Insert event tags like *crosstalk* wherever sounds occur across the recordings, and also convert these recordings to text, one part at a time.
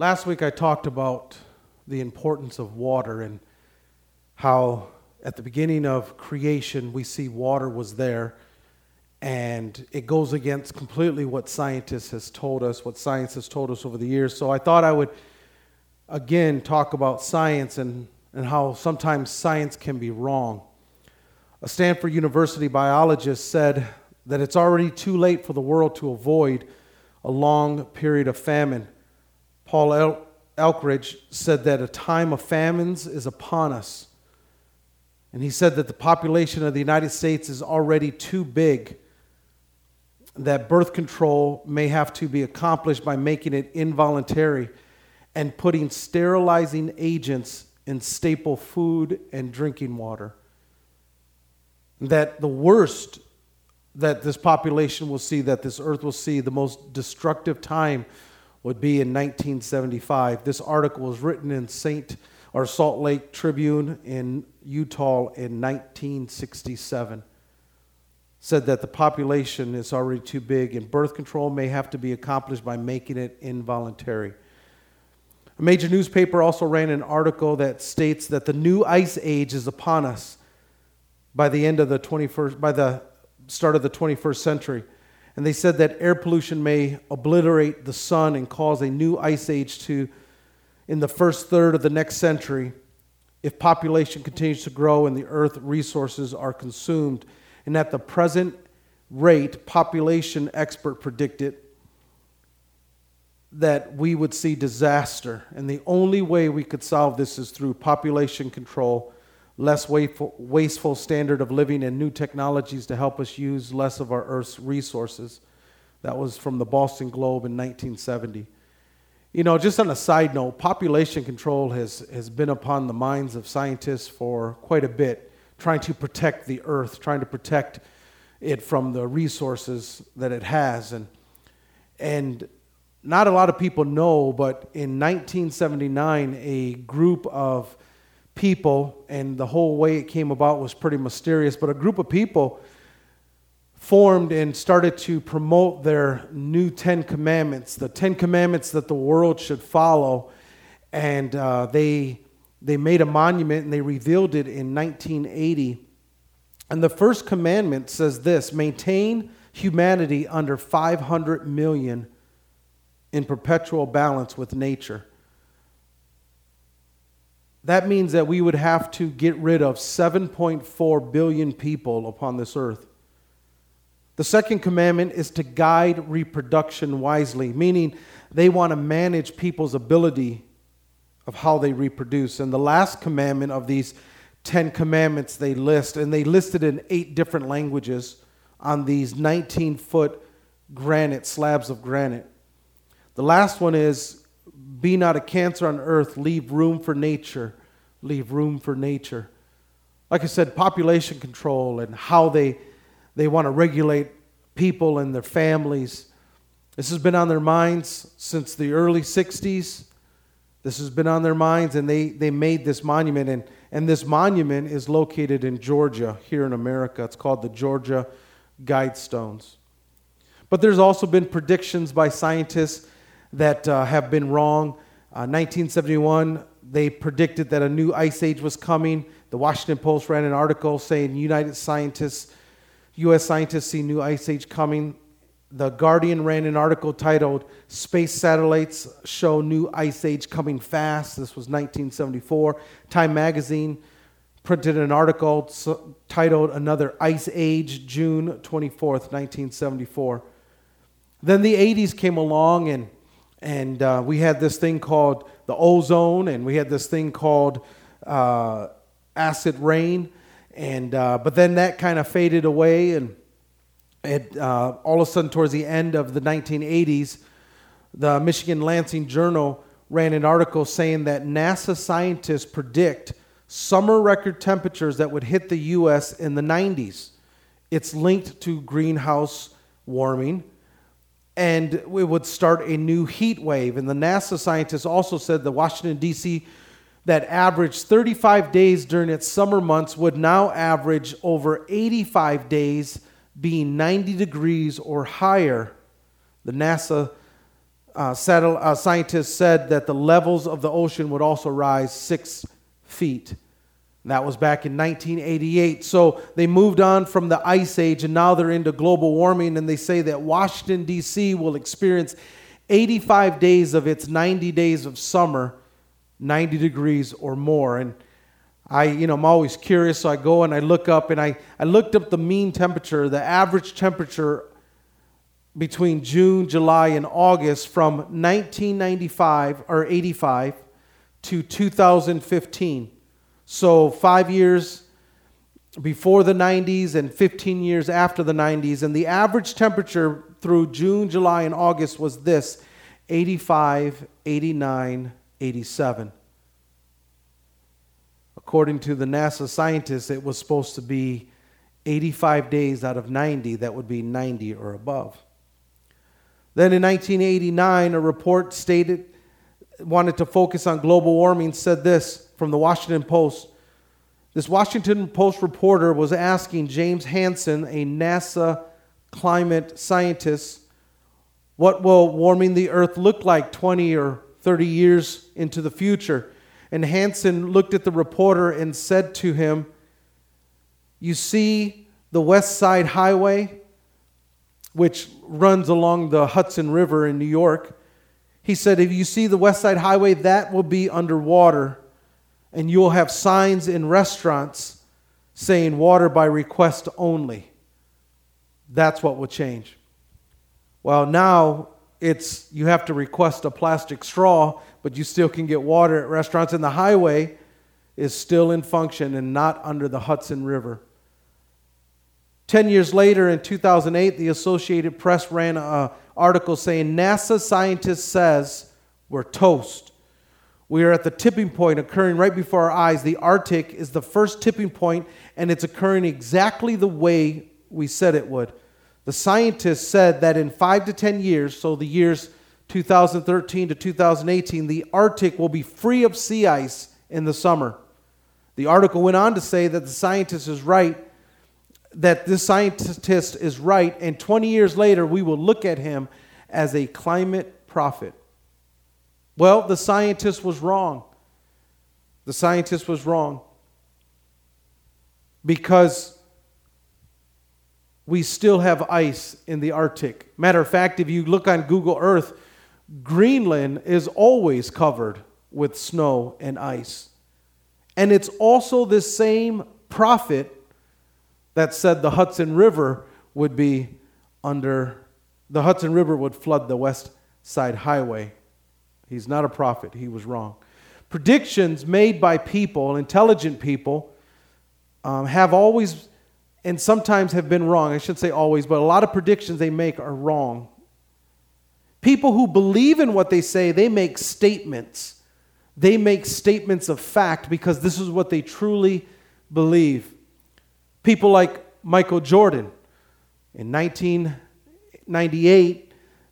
Last week I talked about the importance of water and how at the beginning of creation we see water was there and it goes against completely what scientists has told us, what science has told us over the years. So I thought I would again talk about science and, and how sometimes science can be wrong. A Stanford University biologist said that it's already too late for the world to avoid a long period of famine. Paul El- Ehrlich said that a time of famines is upon us. And he said that the population of the United States is already too big, that birth control may have to be accomplished by making it involuntary and putting sterilizing agents in staple food and drinking water. That the worst that this population will see, that this earth will see, the most destructive time would be in 1975. This article was written in St. or Salt Lake Tribune in Utah in 1967. Said that the population is already too big and birth control may have to be accomplished by making it involuntary. A major newspaper also ran an article that states that the new ice age is upon us by the end of the 21st by the start of the 21st century. And they said that air pollution may obliterate the sun and cause a new ice age to, in the first third of the next century, if population continues to grow and the earth resources are consumed. And at the present rate, population expert predicted that we would see disaster. And the only way we could solve this is through population control less wasteful, standard of living, and new technologies to help us use less of our Earth's resources. That was from the Boston Globe in 1970. You know, just on a side note, population control has, has been upon the minds of scientists for quite a bit, trying to protect the Earth, trying to protect it from the resources that it has. And, and not a lot of people know, but in 1979, a group of people, and the whole way it came about was pretty mysterious, but a group of people formed and started to promote their new Ten Commandments, the Ten Commandments that the world should follow. And uh, they, they made a monument and they revealed it in 1980. And the first commandment says this maintain humanity under 500 million in perpetual balance with nature. That means that we would have to get rid of 7.4 billion people upon this earth. The second commandment is to guide reproduction wisely, meaning they want to manage people's ability of how they reproduce. And the last commandment of these 10 commandments they list, and they listed in eight different languages on these 19 foot granite, slabs of granite. The last one is be not a cancer on earth. Leave room for nature. Leave room for nature. Like I said, population control and how they, they want to regulate people and their families. This has been on their minds since the early 60s. This has been on their minds, and they, they made this monument. And, and this monument is located in Georgia, here in America. It's called the Georgia Guidestones. But there's also been predictions by scientists that uh, have been wrong. Uh, 1971, they predicted that a new ice age was coming. The Washington Post ran an article saying United scientists, U.S. scientists see new ice age coming. The Guardian ran an article titled Space Satellites Show New Ice Age Coming Fast. This was 1974. Time magazine printed an article titled Another Ice Age, June 24th, 1974. Then the 80s came along and and uh, we had this thing called the ozone, and we had this thing called uh, acid rain, and uh, but then that kind of faded away, and it uh, all of a sudden towards the end of the 1980s, the Michigan Lansing Journal ran an article saying that NASA scientists predict summer record temperatures that would hit the U.S. in the 90s. It's linked to greenhouse warming and we would start a new heat wave. And the NASA scientists also said the Washington, D.C., that averaged 35 days during its summer months would now average over 85 days, being 90 degrees or higher. The NASA uh, uh, scientists said that the levels of the ocean would also rise six feet. That was back in 1988. So they moved on from the ice age and now they're into global warming. And they say that Washington, D.C. will experience 85 days of its 90 days of summer, 90 degrees or more. And I, you know, I'm always curious, so I go and I look up and I, I looked up the mean temperature, the average temperature between June, July, and August from 1995 or 85 to 2015. So, five years before the 90s and 15 years after the 90s. And the average temperature through June, July, and August was this 85, 89, 87. According to the NASA scientists, it was supposed to be 85 days out of 90 that would be 90 or above. Then in 1989, a report stated, wanted to focus on global warming, said this from the Washington Post. This Washington Post reporter was asking James Hansen, a NASA climate scientist, what will warming the earth look like 20 or 30 years into the future? And Hansen looked at the reporter and said to him, You see the West Side Highway? which runs along the Hudson River in New York. He said, If you see the West Side Highway, that will be underwater, and you'll have signs in restaurants saying water by request only. That's what will change. Well, now it's you have to request a plastic straw, but you still can get water at restaurants, and the highway is still in function and not under the Hudson River. Ten years later, in 2008, the Associated Press ran an article saying NASA scientist says we're toast. We are at the tipping point occurring right before our eyes. The Arctic is the first tipping point, and it's occurring exactly the way we said it would. The scientists said that in five to 10 years, so the years 2013 to 2018, the Arctic will be free of sea ice in the summer. The article went on to say that the scientist is right that this scientist is right, and 20 years later, we will look at him as a climate prophet. Well, the scientist was wrong. The scientist was wrong because we still have ice in the Arctic. Matter of fact, if you look on Google Earth, Greenland is always covered with snow and ice. And it's also the same prophet that said the Hudson River would be under, the Hudson River would flood the West Side Highway. He's not a prophet, he was wrong. Predictions made by people, intelligent people, um, have always and sometimes have been wrong. I shouldn't say always, but a lot of predictions they make are wrong. People who believe in what they say, they make statements. They make statements of fact because this is what they truly believe. People like Michael Jordan. In 1998,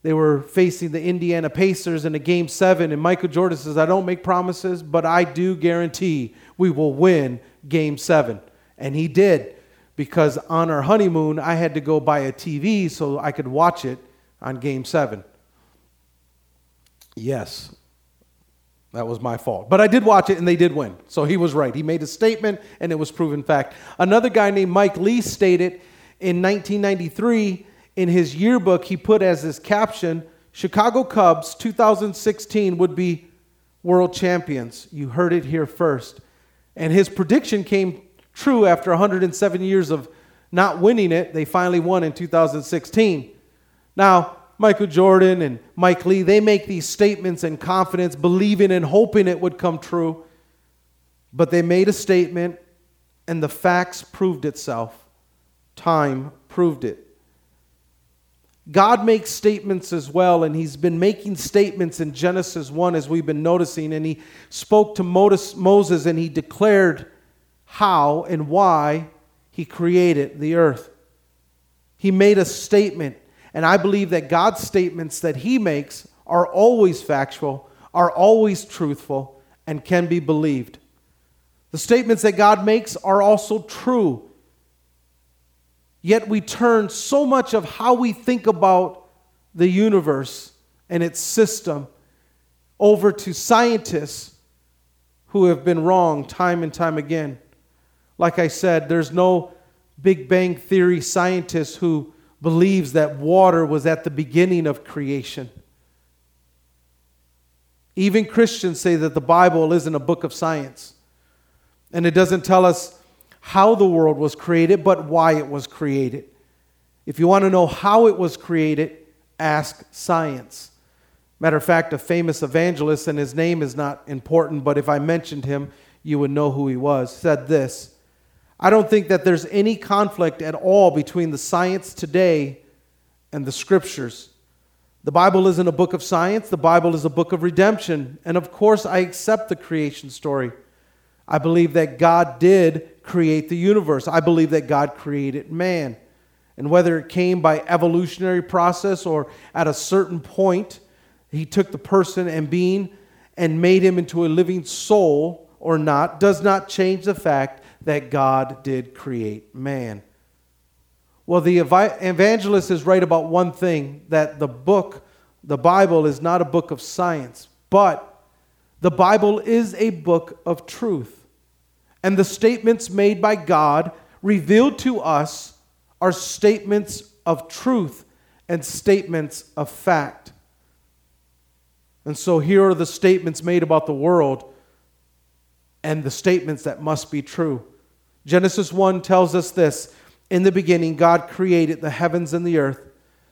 they were facing the Indiana Pacers in a game seven, and Michael Jordan says, I don't make promises, but I do guarantee we will win game seven. And he did, because on our honeymoon, I had to go buy a TV so I could watch it on game seven. Yes, that was my fault. But I did watch it and they did win. So he was right. He made a statement and it was proven fact. Another guy named Mike Leake stated in 1993 in his yearbook, he put as his caption Chicago Cubs 2016 would be world champions. You heard it here first. And his prediction came true after 107 years of not winning it. They finally won in 2016. Now, Michael Jordan and Mike Lee, they make these statements in confidence, believing and hoping it would come true. But they made a statement, and the facts proved itself. Time proved it. God makes statements as well, and He's been making statements in Genesis 1 as we've been noticing. And He spoke to Moses and He declared how and why He created the earth. He made a statement and I believe that God's statements that He makes are always factual, are always truthful, and can be believed. The statements that God makes are also true. Yet we turn so much of how we think about the universe and its system over to scientists who have been wrong time and time again. Like I said, there's no Big Bang Theory scientist who believes that water was at the beginning of creation. Even Christians say that the Bible isn't a book of science. And it doesn't tell us how the world was created, but why it was created. If you want to know how it was created, ask science. Matter of fact, a famous evangelist, and his name is not important, but if I mentioned him, you would know who he was, said this I don't think that there's any conflict at all between the science today and the scriptures. The Bible isn't a book of science, the Bible is a book of redemption. And of course, I accept the creation story. I believe that God did create the universe, I believe that God created man. And whether it came by evolutionary process or at a certain point, he took the person and being and made him into a living soul or not, does not change the fact that God did create man. Well, the evangelist is right about one thing that the book, the Bible, is not a book of science, but the Bible is a book of truth. And the statements made by God revealed to us are statements of truth and statements of fact. And so here are the statements made about the world and the statements that must be true. Genesis 1 tells us this In the beginning, God created the heavens and the earth.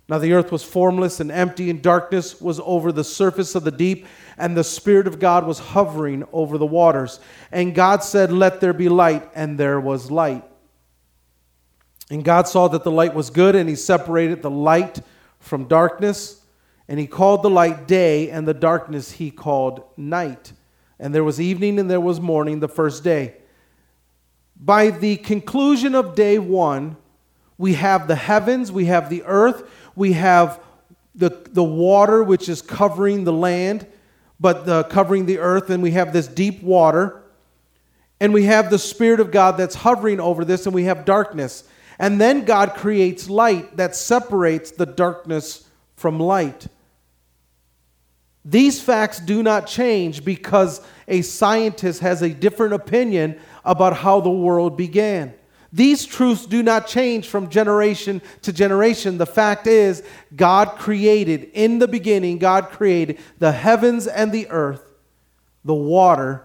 Now the earth was formless and empty, and darkness was over the surface of the deep, and the Spirit of God was hovering over the waters. And God said, Let there be light, and there was light. And God saw that the light was good, and He separated the light from darkness. And He called the light day, and the darkness He called night. And there was evening and there was morning the first day. By the conclusion of day one, we have the heavens, we have the earth, we have the, the water which is covering the land, but the, covering the earth, and we have this deep water. And we have the Spirit of God that's hovering over this, and we have darkness. And then God creates light that separates the darkness from light. These facts do not change because a scientist has a different opinion about how the world began. These truths do not change from generation to generation. The fact is, God created, in the beginning, God created the heavens and the earth, the water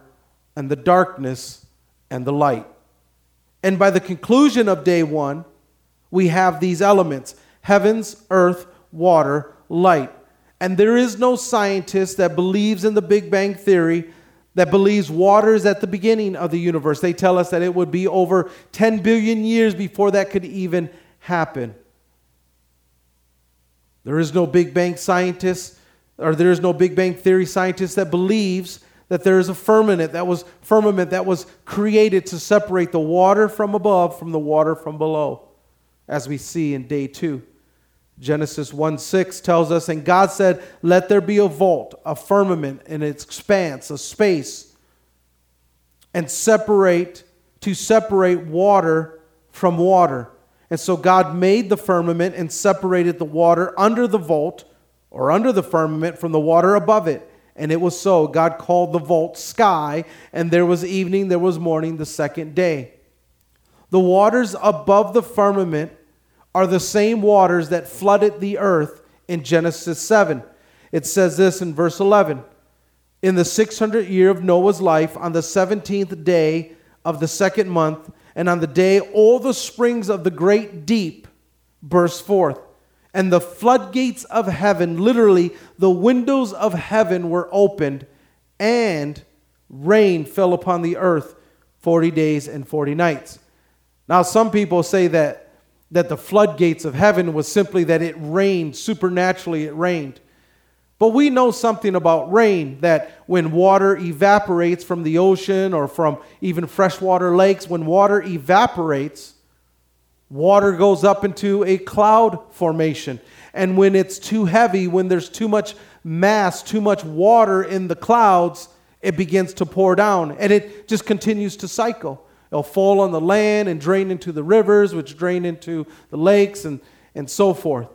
and the darkness and the light. And by the conclusion of day one, we have these elements heavens, earth, water, light. And there is no scientist that believes in the Big Bang Theory that believes water is at the beginning of the universe. They tell us that it would be over 10 billion years before that could even happen. There is no Big Bang scientist, or there is no Big Bang Theory scientist that believes that there is a firmament that was firmament that was created to separate the water from above from the water from below, as we see in day two. Genesis 1 6 tells us, And God said, Let there be a vault, a firmament its expanse, a space, and separate, to separate water from water. And so God made the firmament and separated the water under the vault or under the firmament from the water above it. And it was so. God called the vault sky, and there was evening, there was morning the second day. The waters above the firmament are the same waters that flooded the earth in Genesis 7. It says this in verse 11 In the 600th year of Noah's life, on the 17th day of the second month, and on the day all the springs of the great deep burst forth, and the floodgates of heaven, literally, the windows of heaven were opened, and rain fell upon the earth 40 days and 40 nights. Now, some people say that that the floodgates of heaven was simply that it rained, supernaturally, it rained. But we know something about rain that when water evaporates from the ocean or from even freshwater lakes, when water evaporates, water goes up into a cloud formation. And when it's too heavy, when there's too much mass, too much water in the clouds, it begins to pour down and it just continues to cycle. It'll fall on the land and drain into the rivers, which drain into the lakes and, and so forth.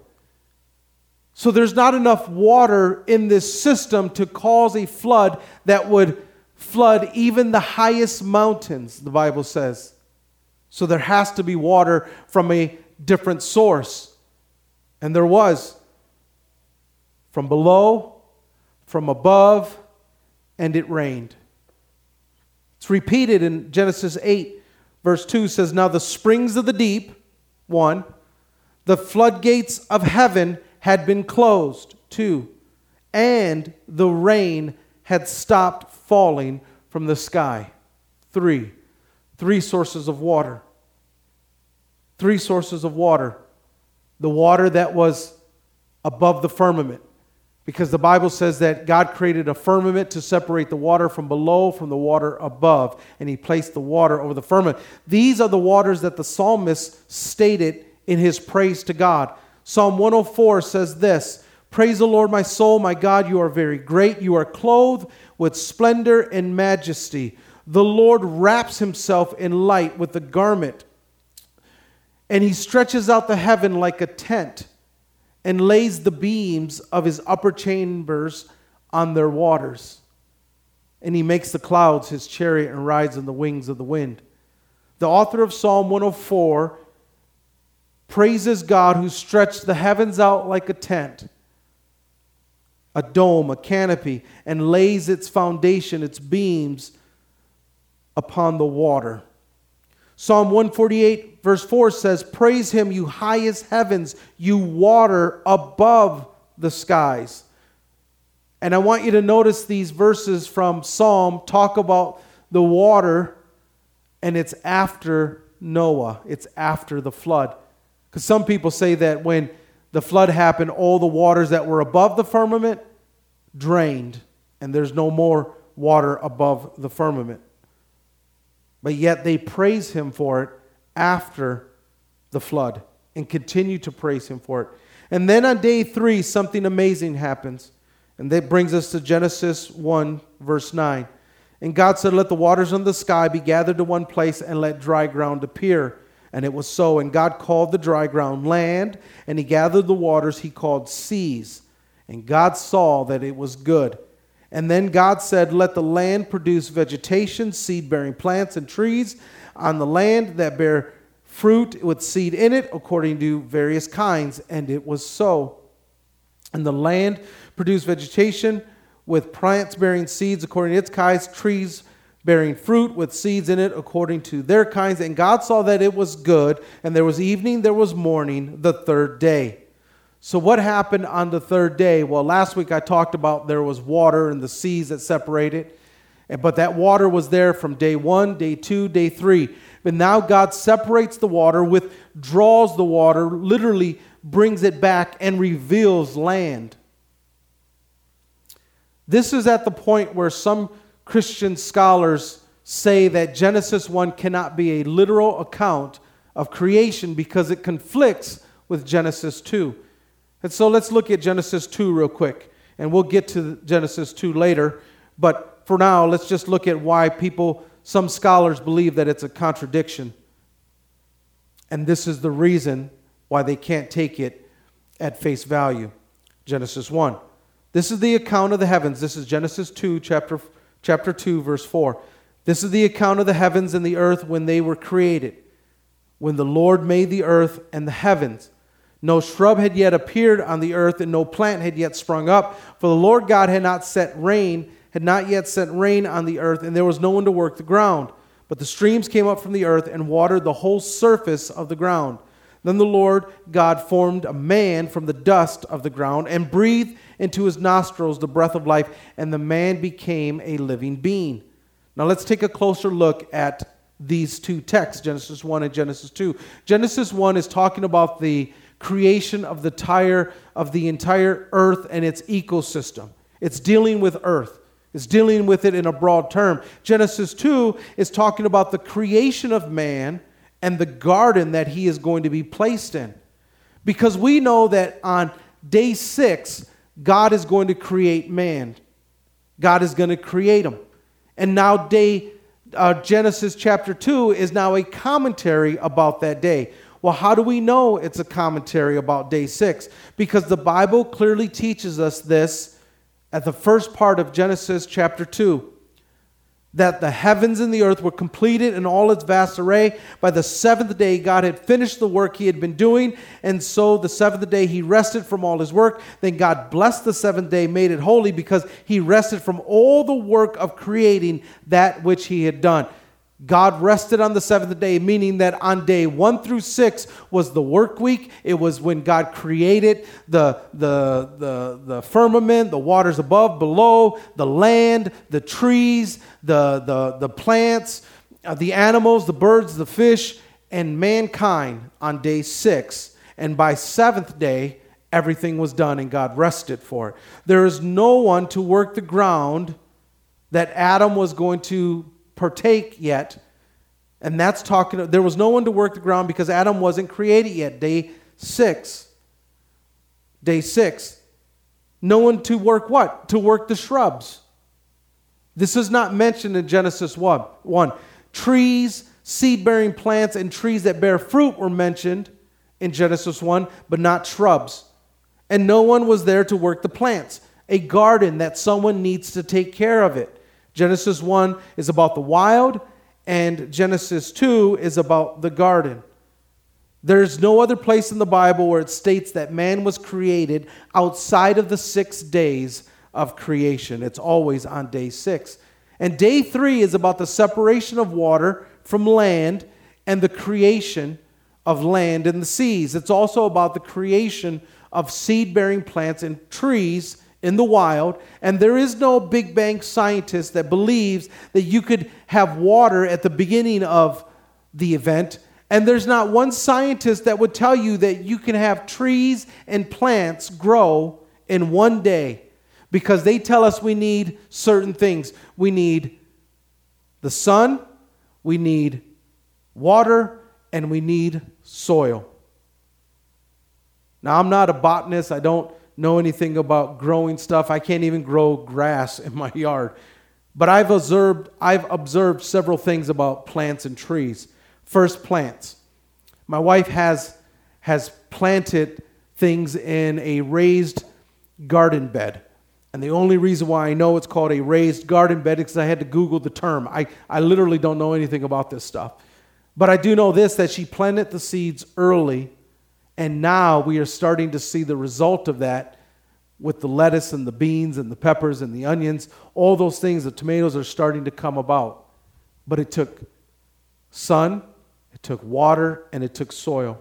So there's not enough water in this system to cause a flood that would flood even the highest mountains, the Bible says. So there has to be water from a different source. And there was from below, from above, and it rained. It's repeated in Genesis 8, verse 2 says, Now the springs of the deep, one, the floodgates of heaven had been closed, two, and the rain had stopped falling from the sky, three. Three sources of water. Three sources of water. The water that was above the firmament, because the Bible says that God created a firmament to separate the water from below from the water above, and He placed the water over the firmament. These are the waters that the psalmist stated in his praise to God. Psalm 104 says this Praise the Lord, my soul, my God, you are very great. You are clothed with splendor and majesty. The Lord wraps himself in light with a garment, and he stretches out the heaven like a tent and lays the beams of his upper chambers on their waters. And he makes the clouds his chariot and rides on the wings of the wind. The author of Psalm 104 praises God who stretched the heavens out like a tent, a dome, a canopy, and lays its foundation, its beams upon the water. Psalm 148, verse 4 says, Praise him, you highest heavens, you water above the skies. And I want you to notice these verses from Psalm talk about the water, and it's after Noah, it's after the flood. Because some people say that when the flood happened, all the waters that were above the firmament drained, and there's no more water above the firmament. But yet they praise him for it after the flood and continue to praise him for it. And then on day three, something amazing happens. And that brings us to Genesis 1, verse 9. And God said, Let the waters on the sky be gathered to one place, and let dry ground appear. And it was so. And God called the dry ground land, and he gathered the waters he called seas. And God saw that it was good. And then God said, Let the land produce vegetation, seed bearing plants and trees on the land that bear fruit with seed in it, according to various kinds. And it was so. And the land produced vegetation with plants bearing seeds according to its kinds, trees bearing fruit with seeds in it according to their kinds. And God saw that it was good. And there was evening, there was morning, the third day. So, what happened on the third day? Well, last week I talked about there was water and the seas that separated. But that water was there from day one, day two, day three. But now God separates the water, withdraws the water, literally brings it back, and reveals land. This is at the point where some Christian scholars say that Genesis 1 cannot be a literal account of creation because it conflicts with Genesis 2. And so let's look at Genesis 2 real quick, and we'll get to Genesis 2 later. But for now, let's just look at why people, some scholars believe that it's a contradiction. And this is the reason why they can't take it at face value. Genesis 1. This is the account of the heavens. This is Genesis 2, chapter chapter 2, verse 4. This is the account of the heavens and the earth when they were created, when the Lord made the earth and the heavens. No shrub had yet appeared on the earth, and no plant had yet sprung up, for the Lord God had not set rain, had not yet sent rain on the earth, and there was no one to work the ground. But the streams came up from the earth and watered the whole surface of the ground. Then the Lord God formed a man from the dust of the ground and breathed into his nostrils the breath of life, and the man became a living being. Now let's take a closer look at these two texts, Genesis 1 and Genesis 2. Genesis 1 is talking about the creation of the entire of the entire earth and its ecosystem. It's dealing with earth. It's dealing with it in a broad term. Genesis 2 is talking about the creation of man and the garden that he is going to be placed in. Because we know that on day six, God is going to create man. God is going to create him. And now, day uh, Genesis chapter 2 is now a commentary about that day. Well, how do we know it's a commentary about day six? Because the Bible clearly teaches us this at the first part of Genesis chapter 2 that the heavens and the earth were completed in all its vast array. By the seventh day, God had finished the work he had been doing. And so the seventh day, he rested from all his work. Then God blessed the seventh day, made it holy because he rested from all the work of creating that which he had done. God rested on the seventh day, meaning that on day one through six was the work week. It was when God created the, the, the, the firmament, the waters above, below, the land, the trees, the, the, the plants, uh, the animals, the birds, the fish, and mankind on day six. And by seventh day, everything was done and God rested for it. There is no one to work the ground that Adam was going to partake yet. And that's talking, there was no one to work the ground because Adam wasn't created yet. Day six. Day six. No one to work what? To work the shrubs. This is not mentioned in Genesis 1. 1. Trees, seed bearing plants, and trees that bear fruit were mentioned in Genesis 1, but not shrubs. And no one was there to work the plants. A garden that someone needs to take care of it. Genesis 1 is about the wild, and Genesis 2 is about the garden. There's no other place in the Bible where it states that man was created outside of the six days of creation. It's always on day six. And day three is about the separation of water from land and the creation of land and the seas. It's also about the creation of seed bearing plants and trees in the wild, and there is no Big Bang scientist that believes that you could have water at the beginning of the event. And there's not one scientist that would tell you that you can have trees and plants grow in one day because they tell us we need certain things. We need the sun, we need water, and we need soil. Now, I'm not a botanist. I don't know anything about growing stuff. I can't even grow grass in my *laughs* yard. But I've observed, I've observed several things about plants and trees. First, plants. My wife has, has planted things in a raised garden bed. And the only reason why I know it's called a raised garden bed is because I had to Google the term. I, I literally don't know anything about this stuff. But I do know this that she planted the seeds early and now we are starting to see the result of that with the lettuce and the beans and the peppers and the onions. All those things, the tomatoes are starting to come about. But it took sun, it took water, and it took soil.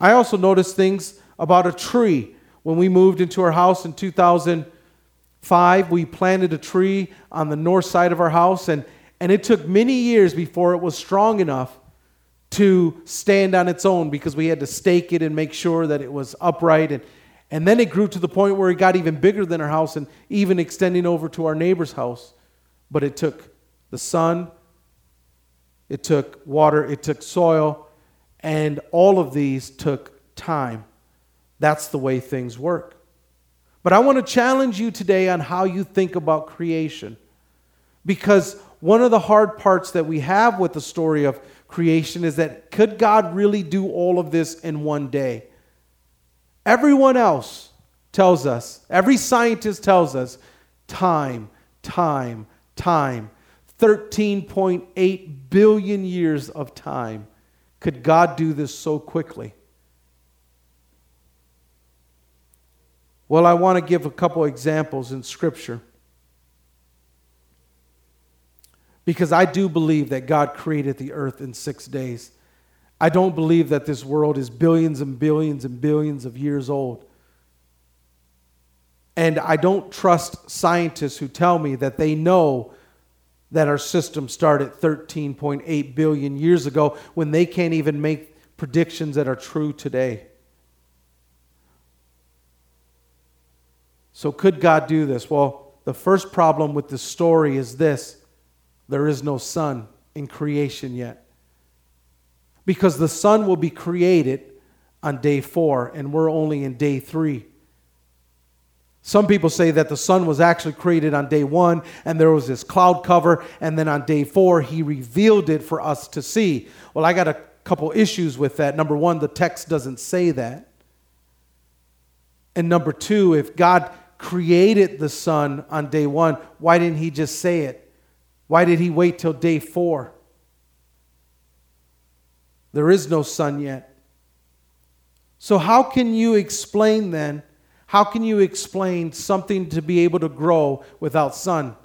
I also noticed things about a tree. When we moved into our house in 2005, we planted a tree on the north side of our house, and, and it took many years before it was strong enough to stand on its own because we had to stake it and make sure that it was upright. And, and then it grew to the point where it got even bigger than our house and even extending over to our neighbor's house. But it took the sun, it took water, it took soil, and all of these took time. That's the way things work. But I want to challenge you today on how you think about creation. Because one of the hard parts that we have with the story of creation is that could God really do all of this in one day? Everyone else tells us, every scientist tells us, time, time, time. 13.8 billion years of time. Could God do this so quickly? Well, I want to give a couple examples in Scripture. Because I do believe that God created the earth in six days. I don't believe that this world is billions and billions and billions of years old. And I don't trust scientists who tell me that they know that our system started 13.8 billion years ago when they can't even make predictions that are true today. So, could God do this? Well, the first problem with the story is this there is no sun in creation yet. Because the sun will be created on day four, and we're only in day three. Some people say that the sun was actually created on day one, and there was this cloud cover, and then on day four, he revealed it for us to see. Well, I got a couple issues with that. Number one, the text doesn't say that. And number two, if God created the sun on day one, why didn't he just say it? Why did he wait till day four? There is no sun yet. So, how can you explain then? How can you explain something to be able to grow without sun?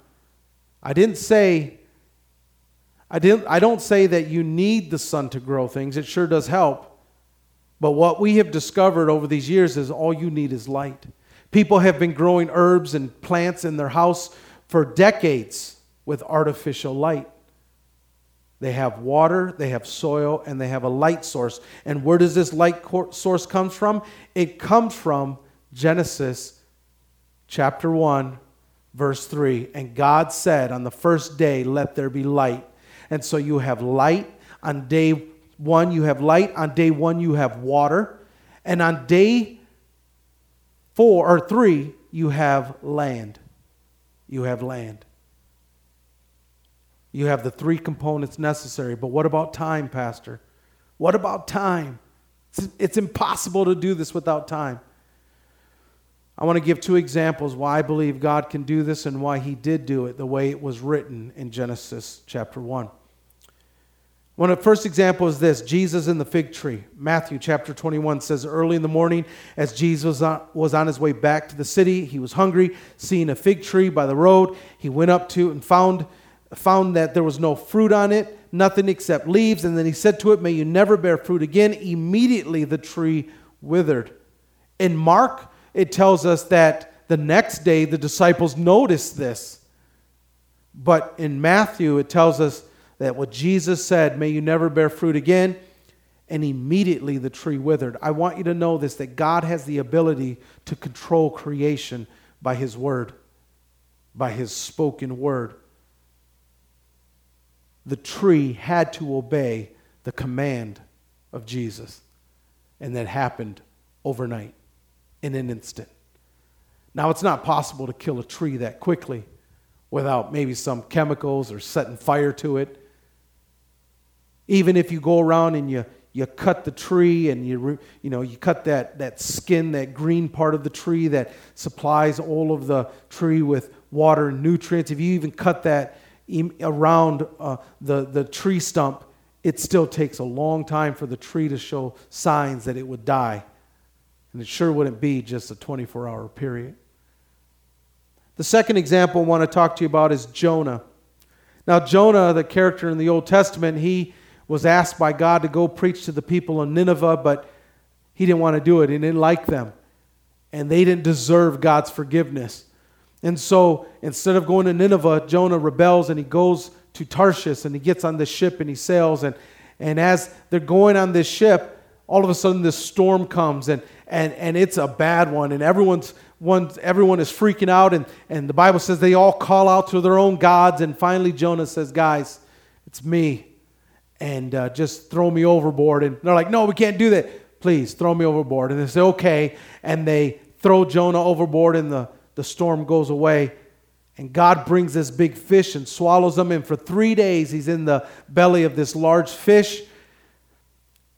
I didn't say I, didn't, I don't say that you need the sun to grow things. It sure does help. But what we have discovered over these years is all you need is light. People have been growing herbs and plants in their house for decades with artificial light. They have water, they have soil, and they have a light source. And where does this light source come from? It comes from Genesis chapter 1, verse 3. And God said, On the first day, let there be light. And so you have light. On day one, you have light. On day one, you have water. And on day four or three, you have land. You have land. You have the three components necessary. But what about time, Pastor? What about time? It's, it's impossible to do this without time. I want to give two examples why I believe God can do this and why He did do it the way it was written in Genesis chapter 1. One of the first example is this Jesus in the fig tree. Matthew chapter 21 says, Early in the morning, as Jesus was on his way back to the city, he was hungry, seeing a fig tree by the road. He went up to and found, found that there was no fruit on it, nothing except leaves. And then he said to it, May you never bear fruit again. Immediately the tree withered. In Mark, it tells us that the next day the disciples noticed this. But in Matthew, it tells us that what Jesus said, may you never bear fruit again, and immediately the tree withered. I want you to know this that God has the ability to control creation by his word, by his spoken word. The tree had to obey the command of Jesus, and that happened overnight in an instant. Now, it's not possible to kill a tree that quickly without maybe some chemicals or setting fire to it. Even if you go around and you, you cut the tree and you, you, know, you cut that, that skin, that green part of the tree that supplies all of the tree with water and nutrients, if you even cut that around uh, the, the tree stump, it still takes a long time for the tree to show signs that it would die. And it sure wouldn't be just a 24 hour period. The second example I want to talk to you about is Jonah. Now, Jonah, the character in the Old Testament, he was asked by God to go preach to the people in Nineveh, but he didn't want to do it. He didn't like them. And they didn't deserve God's forgiveness. And so instead of going to Nineveh, Jonah rebels and he goes to Tarshish and he gets on the ship and he sails. And, and as they're going on this ship, all of a sudden this storm comes and, and, and it's a bad one. And everyone's one, everyone is freaking out. And, and the bible says they all call out to their own gods. And finally jonah says guys it's me. And uh, just throw me overboard. And they're like no we can't do that. Please throw me overboard. And they say okay. And they throw jonah overboard in the, the storm goes away and god brings this big fish and swallows him and for three days he's in the belly of this large fish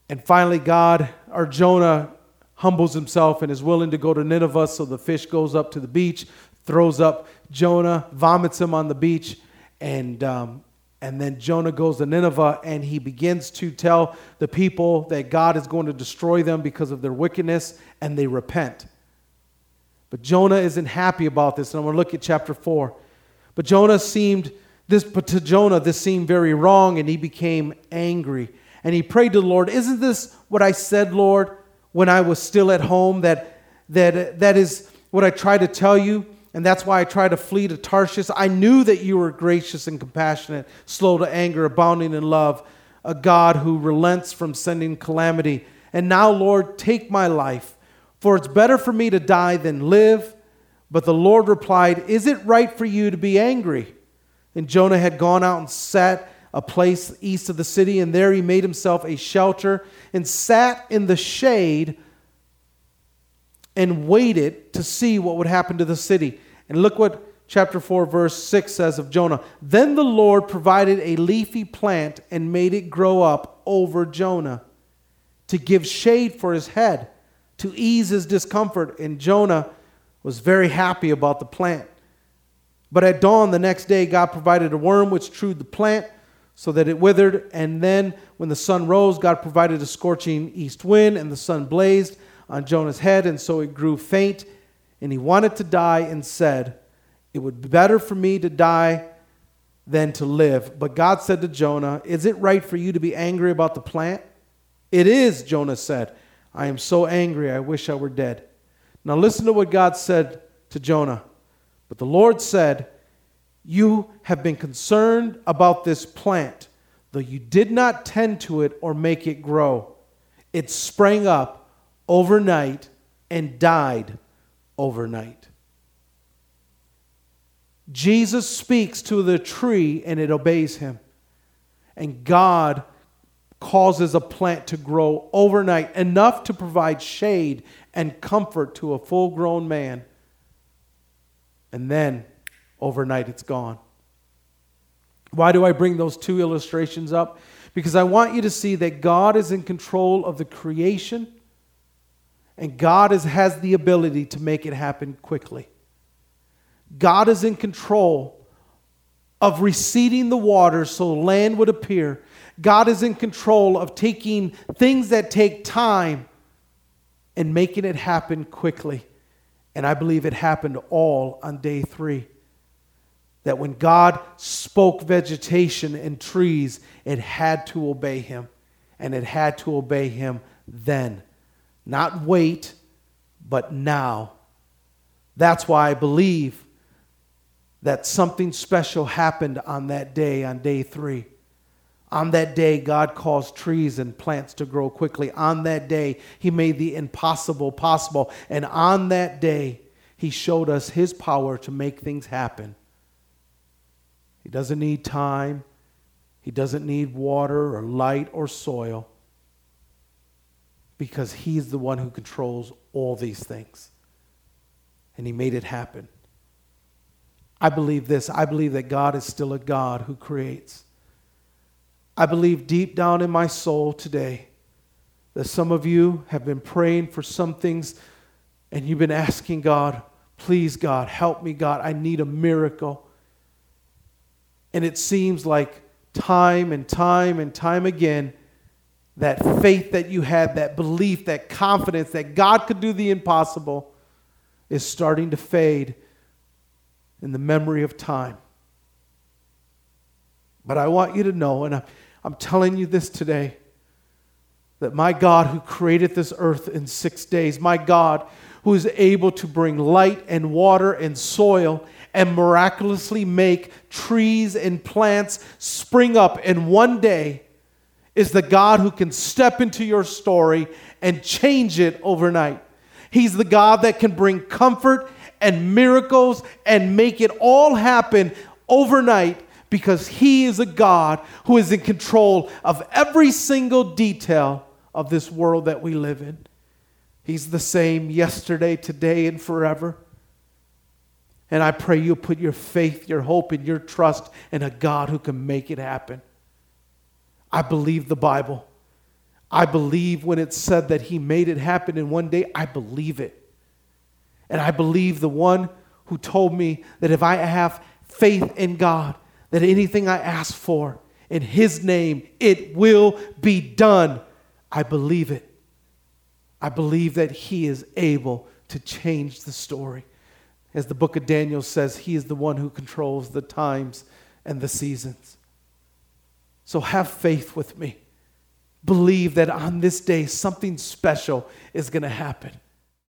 and finally, God or Jonah humbles himself and is willing to go to Nineveh. So the fish goes up to the beach, throws up Jonah, vomits him on the beach, and um, and then Jonah goes to Nineveh and he begins to tell the people that God is going to destroy them because of their wickedness, and they repent. But Jonah isn't happy about this, and I'm going to look at chapter four. But Jonah seemed this, but to Jonah this seemed very wrong, and he became angry and he prayed to the Lord, Isn't this what I said, Lord, when I was still at home? That, that, that is what I tried to tell you, and that's why I tried to flee to Tarshish. I knew that you were gracious and compassionate, slow to anger, abounding in love, a God who relents from sending calamity. And now, Lord, take my life, for it's better for me to die than live. But the Lord replied, Is it right for you to be angry? And Jonah had gone out and sat a place east of the city, and there he made himself a shelter and sat in the shade and waited to see what would happen to the city. And look what chapter 4, verse 6 says of Jonah Then the Lord provided a leafy plant and made it grow up over Jonah to give shade for his head, to ease his discomfort. And Jonah was very happy about the plant. But at dawn the next day, God provided a worm which chewed the plant so that it withered. And then when the sun rose, God provided a scorching east wind, and the sun blazed on Jonah's head, and so it grew faint. And he wanted to die and said, It would be better for me to die than to live. But God said to Jonah, Is it right for you to be angry about the plant? It is, Jonah said. I am so angry, I wish I were dead. Now listen to what God said to Jonah. But the Lord said, You have been concerned about this plant, though you did not tend to it or make it grow. It sprang up overnight and died overnight. Jesus speaks to the tree and it obeys him. And God causes a plant to grow overnight, enough to provide shade and comfort to a full grown man. And then overnight it's gone. Why do I bring those two illustrations up? Because I want you to see that God is in control of the creation and God is, has the ability to make it happen quickly. God is in control of receding the waters so land would appear God is in control of taking things that take time and making it happen quickly. And I believe it happened all on day three. That when God spoke vegetation and trees, it had to obey Him. And it had to obey Him then. Not wait, but now. That's why I believe that something special happened on that day, on day three. On that day, God caused trees and plants to grow quickly. On that day, He made the impossible possible. And on that day, He showed us His power to make things happen. He doesn't need time, He doesn't need water or light or soil because He's the one who controls all these things. And He made it happen. I believe this I believe that God is still a God who creates. I believe deep down in my soul today that some of you have been praying for some things and you've been asking God, please, God, help me, God. I need a miracle. And it seems like time and time and time again, that faith that you had, that belief, that confidence that God could do the impossible is starting to fade in the memory of time. But I want you to know, and I'm telling you this today that my God, who created this earth in six days, my God, who is able to bring light and water and soil and miraculously make trees and plants spring up in one day, is the God who can step into your story and change it overnight. He's the God that can bring comfort and miracles and make it all happen overnight because He is a God who is in control of every single detail of this world that we live in. He's the same yesterday, today, and forever. And I pray you put your faith, your hope, and your trust in a God who can make it happen. I believe the Bible. I believe when it said that He made it happen in one day, I believe it. And I believe the one who told me that if I have faith in God, that anything I ask for in His name, it will be done. I believe it. I believe that He is able to change the story. As the book of Daniel says, He is the one who controls the times and the seasons. So have faith with me. Believe that on this day, something special is going to happen.